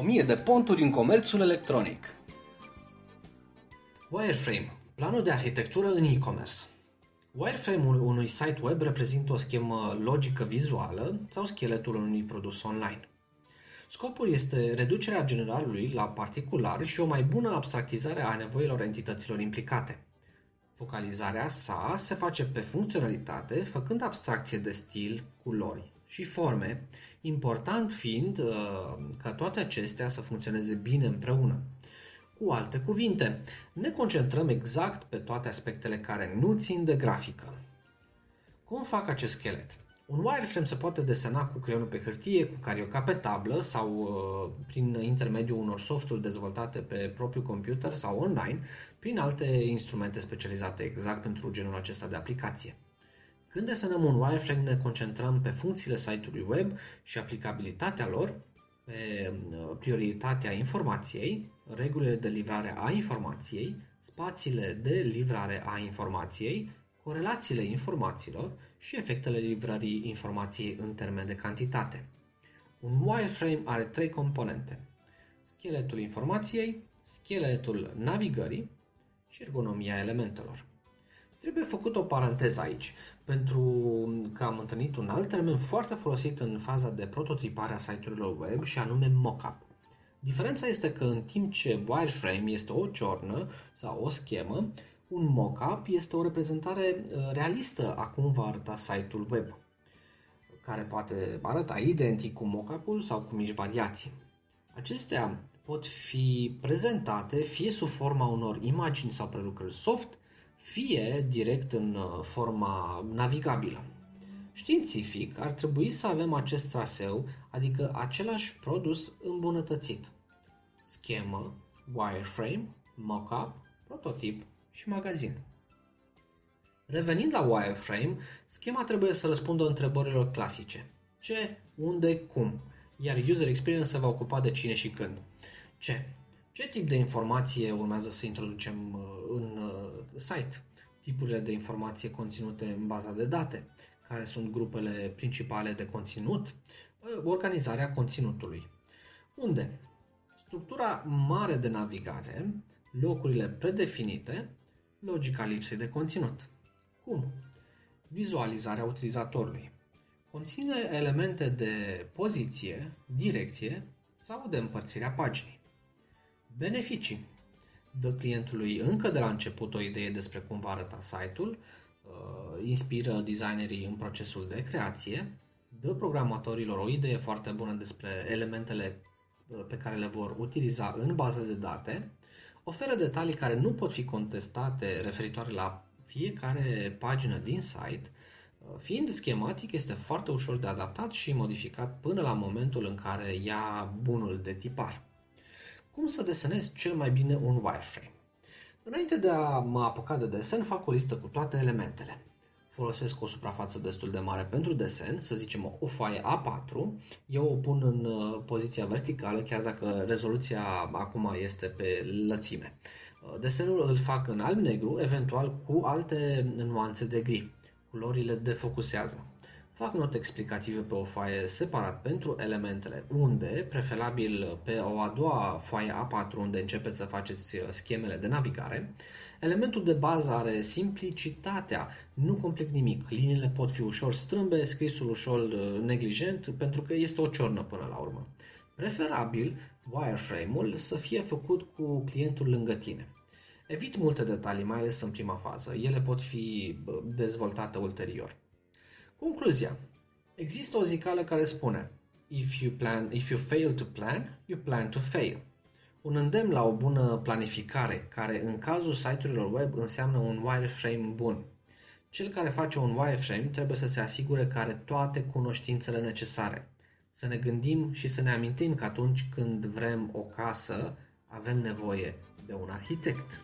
1000 de ponturi în comerțul electronic. Wireframe, planul de arhitectură în e-commerce. Wireframe-ul unui site web reprezintă o schemă logică vizuală sau scheletul unui produs online. Scopul este reducerea generalului la particular și o mai bună abstractizare a nevoilor entităților implicate. Focalizarea sa se face pe funcționalitate, făcând abstracție de stil, culori și forme, important fiind uh, ca toate acestea să funcționeze bine împreună. Cu alte cuvinte, ne concentrăm exact pe toate aspectele care nu țin de grafică. Cum fac acest schelet? Un wireframe se poate desena cu creionul pe hârtie, cu carioca pe tablă sau uh, prin intermediul unor softuri dezvoltate pe propriul computer sau online, prin alte instrumente specializate exact pentru genul acesta de aplicație. Când desenăm un wireframe ne concentrăm pe funcțiile site-ului web și aplicabilitatea lor, pe uh, prioritatea informației, regulile de livrare a informației, spațiile de livrare a informației, corelațiile informațiilor și efectele livrării informației în termen de cantitate. Un wireframe are trei componente. Scheletul informației, scheletul navigării și ergonomia elementelor. Trebuie făcut o paranteză aici, pentru că am întâlnit un alt termen foarte folosit în faza de prototipare a site-urilor web și anume mockup. Diferența este că în timp ce wireframe este o ciornă sau o schemă, un mockup este o reprezentare uh, realistă a cum va arăta site-ul web, care poate arăta identic cu mockup-ul sau cu mici variații. Acestea pot fi prezentate fie sub forma unor imagini sau prelucrări soft, fie direct în uh, forma navigabilă. Științific, ar trebui să avem acest traseu, adică același produs îmbunătățit. Schemă, wireframe, mockup, prototip și magazin. Revenind la wireframe, schema trebuie să răspundă întrebărilor clasice. Ce, unde, cum, iar user experience se va ocupa de cine și când. Ce? Ce tip de informație urmează să introducem uh, în uh, site? Tipurile de informație conținute în baza de date, care sunt grupele principale de conținut, uh, organizarea conținutului. Unde? Structura mare de navigare, locurile predefinite, logica lipsei de conținut. Cum? Vizualizarea utilizatorului. Conține elemente de poziție, direcție sau de împărțirea paginii. Beneficii. Dă clientului încă de la început o idee despre cum va arăta site-ul, uh, inspiră designerii în procesul de creație, dă programatorilor o idee foarte bună despre elementele uh, pe care le vor utiliza în bază de date, oferă detalii care nu pot fi contestate referitoare la fiecare pagină din site, uh, fiind schematic, este foarte ușor de adaptat și modificat până la momentul în care ia bunul de tipar cum să desenez cel mai bine un wireframe. Înainte de a mă apuca de desen, fac o listă cu toate elementele. Folosesc o suprafață destul de mare pentru desen, să zicem o foaie A4. Eu o pun în uh, poziția verticală, chiar dacă rezoluția acum este pe lățime. Uh, desenul îl fac în alb-negru, eventual cu alte nuanțe de gri. Culorile defocusează. Fac note explicative pe o foaie separat pentru elementele unde, preferabil pe o a doua foaie A4 unde începeți să faceți uh, schemele de navigare. Elementul de bază are simplicitatea, nu complic nimic. Liniile pot fi ușor strâmbe, scrisul ușor uh, neglijent, pentru că este o ciornă până la urmă. Preferabil, wireframe-ul să fie făcut cu clientul lângă tine. Evit multe detalii, mai ales în prima fază. Ele pot fi dezvoltate ulterior. Concluzia. Există o zicală care spune If you, plan, if you fail to plan, you plan to fail. Un îndemn la o bună planificare, care în cazul site-urilor web înseamnă un wireframe bun. Cel care face un wireframe trebuie să se asigure că are toate cunoștințele necesare. Să ne gândim și să ne amintim că atunci când vrem o casă, avem nevoie de un arhitect.